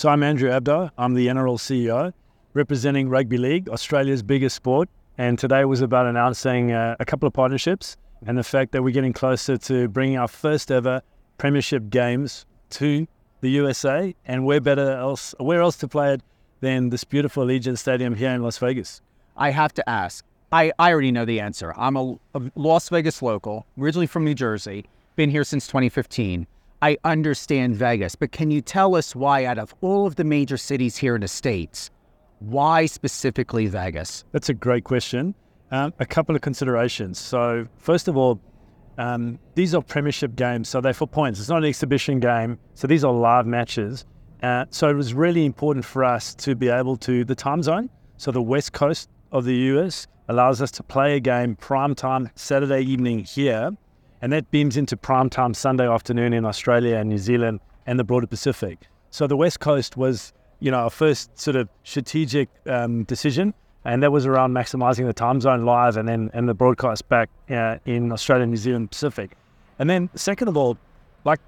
So I'm Andrew Abdo. I'm the NRL CEO, representing rugby league, Australia's biggest sport. And today was about announcing uh, a couple of partnerships and the fact that we're getting closer to bringing our first ever Premiership games to the USA. And where better else, where else to play it than this beautiful Allegiant Stadium here in Las Vegas? I have to ask. I, I already know the answer. I'm a, a Las Vegas local, originally from New Jersey, been here since 2015. I understand Vegas, but can you tell us why, out of all of the major cities here in the States, why specifically Vegas? That's a great question. Um, a couple of considerations. So, first of all, um, these are premiership games, so they're for points. It's not an exhibition game, so these are live matches. Uh, so it was really important for us to be able to the time zone. So the west coast of the US allows us to play a game prime time Saturday evening here, and that beams into prime time Sunday afternoon in Australia and New Zealand and the broader Pacific. So the west coast was, you know, our first sort of strategic um, decision, and that was around maximizing the time zone live and then and the broadcast back uh, in Australia, New Zealand, Pacific. And then second of all, like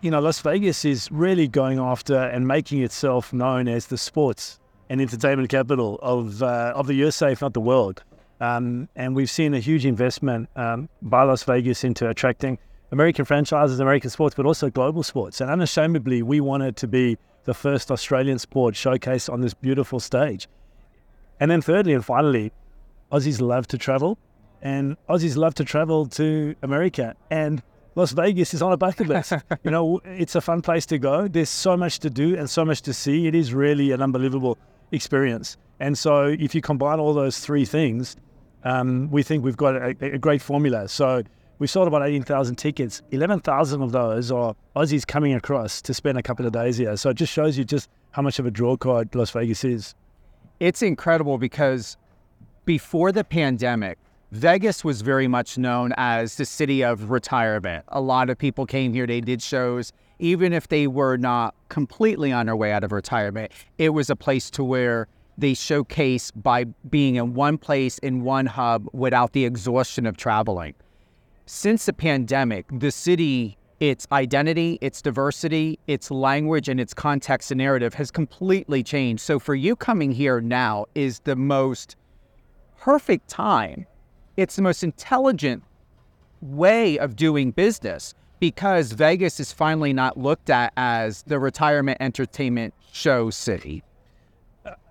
you know, Las Vegas is really going after and making itself known as the sports and entertainment capital of uh, of the USA, if not the world. Um, and we've seen a huge investment um, by Las Vegas into attracting American franchises, American sports, but also global sports. And unashamedly, we wanted to be the first Australian sport showcased on this beautiful stage. And then, thirdly and finally, Aussies love to travel, and Aussies love to travel to America. And Las Vegas is on a bucket list. you know, it's a fun place to go. There's so much to do and so much to see. It is really an unbelievable experience. And so, if you combine all those three things, um, we think we've got a, a, great formula. So, we sold about 18,000 tickets. 11,000 of those are Aussies coming across to spend a couple of days here. So, it just shows you just how much of a draw card Las Vegas is. It's incredible because before the pandemic, Vegas was very much known as the city of retirement. A lot of people came here, they did shows, even if they were not completely on their way out of retirement. It was a place to where they showcase by being in one place in one hub without the exhaustion of traveling. Since the pandemic, the city, its identity, its diversity, its language, and its context and narrative has completely changed. So for you coming here now is the most perfect time it's the most intelligent way of doing business because Vegas is finally not looked at as the retirement entertainment show city.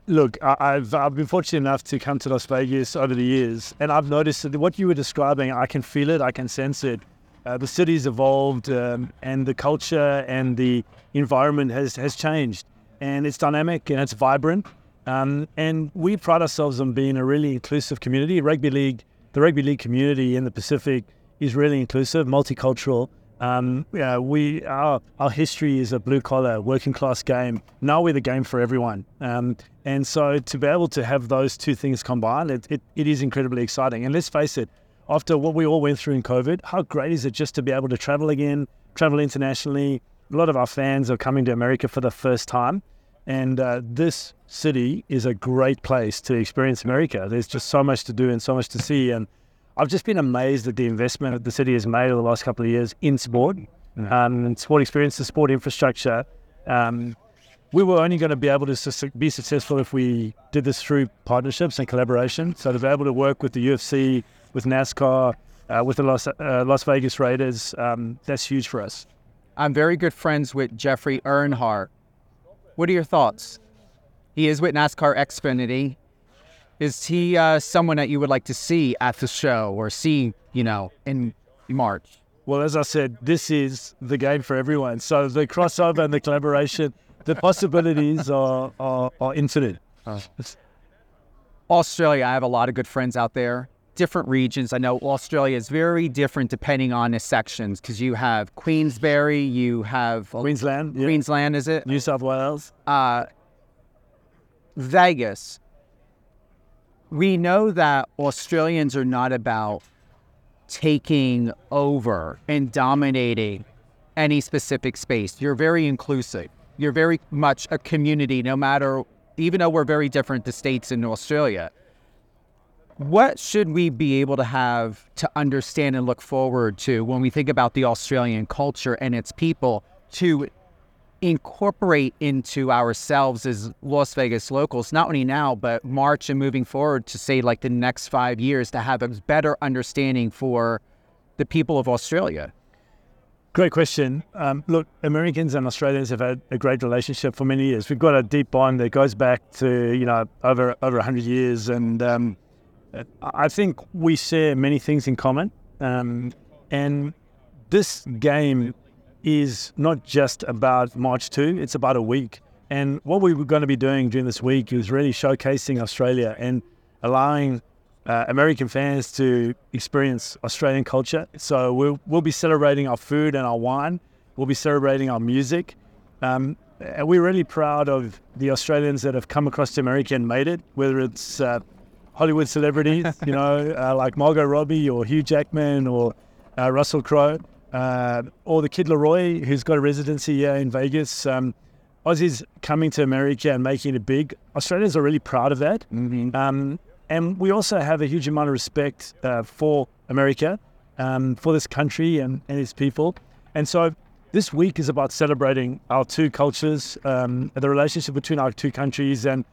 Look, I've, I've been fortunate enough to come to Las Vegas over the years, and I've noticed that what you were describing, I can feel it, I can sense it. Uh, the city's evolved, um, and the culture and the environment has, has changed, and it's dynamic and it's vibrant. Um, and we pride ourselves on being a really inclusive community. Rugby league the rugby league community in the Pacific is really inclusive, multicultural. Um, yeah, we our our history is a blue collar, working class game. Now we're the game for everyone, um, and so to be able to have those two things combined, it, it, it is incredibly exciting. And let's face it, after what we all went through in COVID, how great is it just to be able to travel again, travel internationally? A lot of our fans are coming to America for the first time, and uh, this city is a great place to experience America. There's just so much to do and so much to see. And I've just been amazed at the investment that the city has made over the last couple of years in sport um, and sport experiences, sport infrastructure. Um, we were only going to be able to su- be successful if we did this through partnerships and collaboration. So to be able to work with the UFC, with NASCAR, uh, with the Las, uh, Las Vegas Raiders, um, that's huge for us. I'm very good friends with Jeffrey Earnhardt, what are your thoughts? He is with NASCAR Xfinity. Is he uh, someone that you would like to see at the show or see, you know, in March? Well, as I said, this is the game for everyone. So the crossover and the collaboration, the possibilities are, are, are infinite. Uh. Australia, I have a lot of good friends out there different regions. I know Australia is very different depending on the sections because you have Queensberry, you have Queensland, yeah. Queensland, is it? New South Wales, uh, Vegas. We know that Australians are not about taking over and dominating any specific space. You're very inclusive. You're very much a community, no matter, even though we're very different, the states in Australia what should we be able to have to understand and look forward to when we think about the Australian culture and its people to incorporate into ourselves as Las Vegas locals, not only now, but March and moving forward to say like the next five years to have a better understanding for the people of Australia? Great question. Um, look, Americans and Australians have had a great relationship for many years. We've got a deep bond that goes back to you know over over hundred years, and um, I think we share many things in common. Um, and this game is not just about March 2, it's about a week. And what we were going to be doing during this week is really showcasing Australia and allowing uh, American fans to experience Australian culture. So we'll, we'll be celebrating our food and our wine. We'll be celebrating our music. Um, and we're really proud of the Australians that have come across to America and made it, whether it's uh, Hollywood celebrities, you know, uh, like Margot Robbie or Hugh Jackman or uh, Russell Crowe uh, or the Kid LAROI, who's got a residency here in Vegas. Um, Aussies coming to America and making it big. Australians are really proud of that. Mm-hmm. Um, and we also have a huge amount of respect uh, for America, um, for this country and, and its people. And so this week is about celebrating our two cultures, um, the relationship between our two countries, and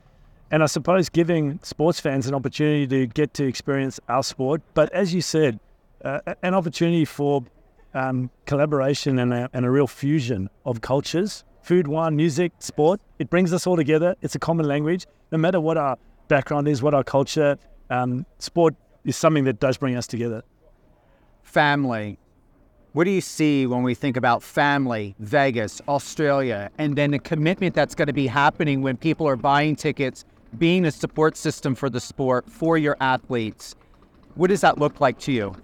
and I suppose giving sports fans an opportunity to get to experience our sport. But as you said, uh, an opportunity for um, collaboration and a, and a real fusion of cultures food, wine, music, sport. It brings us all together. It's a common language. No matter what our background is, what our culture, um, sport is something that does bring us together. Family. What do you see when we think about family, Vegas, Australia, and then the commitment that's going to be happening when people are buying tickets, being a support system for the sport, for your athletes? What does that look like to you?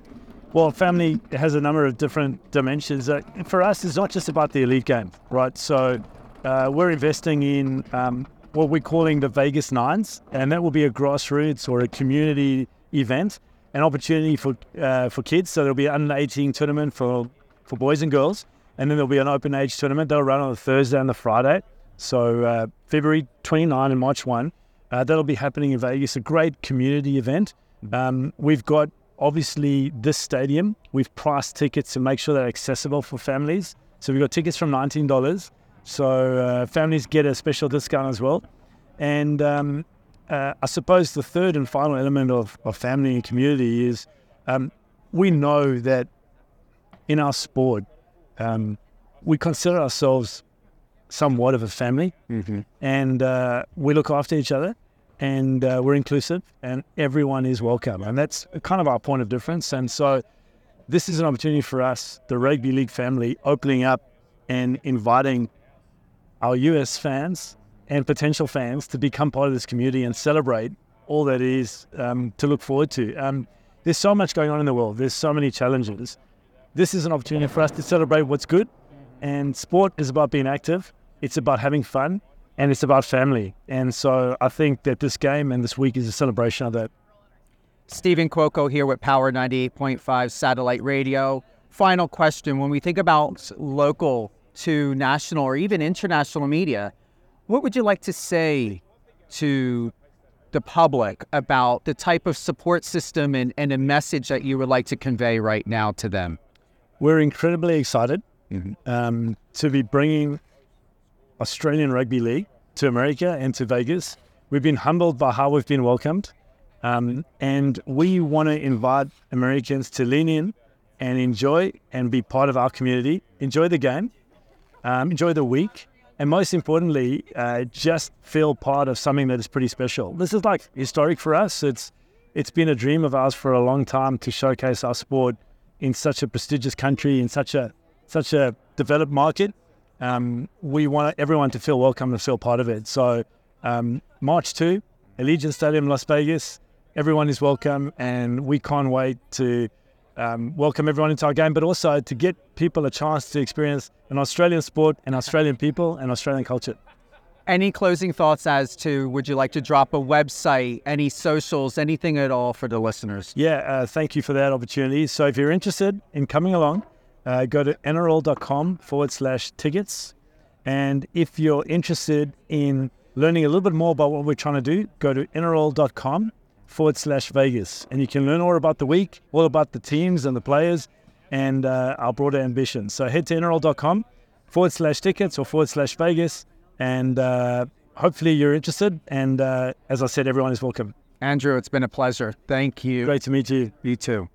Well, family has a number of different dimensions. Uh, for us, it's not just about the elite game, right? So uh, we're investing in um, what we're calling the Vegas Nines, and that will be a grassroots or a community event, an opportunity for uh, for kids. So there'll be an under 18 tournament for, for boys and girls, and then there'll be an open age tournament. They'll run on the Thursday and the Friday. So uh, February 29 and March 1, uh, that'll be happening in Vegas. A great community event. Um, we've got obviously this stadium, we've priced tickets to make sure they're accessible for families. So we've got tickets from $19. So uh, families get a special discount as well. And um, uh, I suppose the third and final element of, of family and community is um, we know that in our sport, um, we consider ourselves somewhat of a family mm-hmm. and uh, we look after each other and uh, we're inclusive and everyone is welcome. And that's kind of our point of difference. And so this is an opportunity for us, the rugby league family, opening up and inviting our US fans and potential fans to become part of this community and celebrate all that is um, to look forward to. Um, there's so much going on in the world. There's so many challenges. This is an opportunity for us to celebrate what's good. And sport is about being active. It's about having fun and it's about family. And so I think that this game and this week is a celebration of that. Steven Cuoco here with Power 98.5 Satellite Radio. Final question When we think about local to national or even international media, what would you like to say to the public about the type of support system and, and a message that you would like to convey right now to them? We're incredibly excited mm-hmm. um, to be bringing Australian Rugby League to America and to Vegas. We've been humbled by how we've been welcomed. Um, and we want to invite Americans to lean in and enjoy and be part of our community, enjoy the game, um, enjoy the week, and most importantly, uh, just feel part of something that is pretty special. This is like historic for us. It's it's been a dream of ours for a long time to showcase our sport in such a prestigious country, in such a such a developed market, um, we want everyone to feel welcome and feel part of it. So um, March 2, Allegiant Stadium, Las Vegas, everyone is welcome, and we can't wait to um, welcome everyone into our game, but also to get people a chance to experience an Australian sport and Australian people and Australian culture. Any closing thoughts as to would you like to drop a website, any socials, anything at all for the listeners? Yeah, uh, thank you for that opportunity. So if you're interested in coming along, uh, go to nrl.com forward slash tickets. And if you're interested in learning a little bit more about what we're trying to do, go to nrl.com forward slash Vegas. And you can learn all about the week, all about the teams and the players and uh, our broader ambitions. So head to nrl.com forward slash tickets or forward slash Vegas. And uh, hopefully you're interested. And uh, as I said, everyone is welcome. Andrew, it's been a pleasure. Thank you. Great to meet you. You too.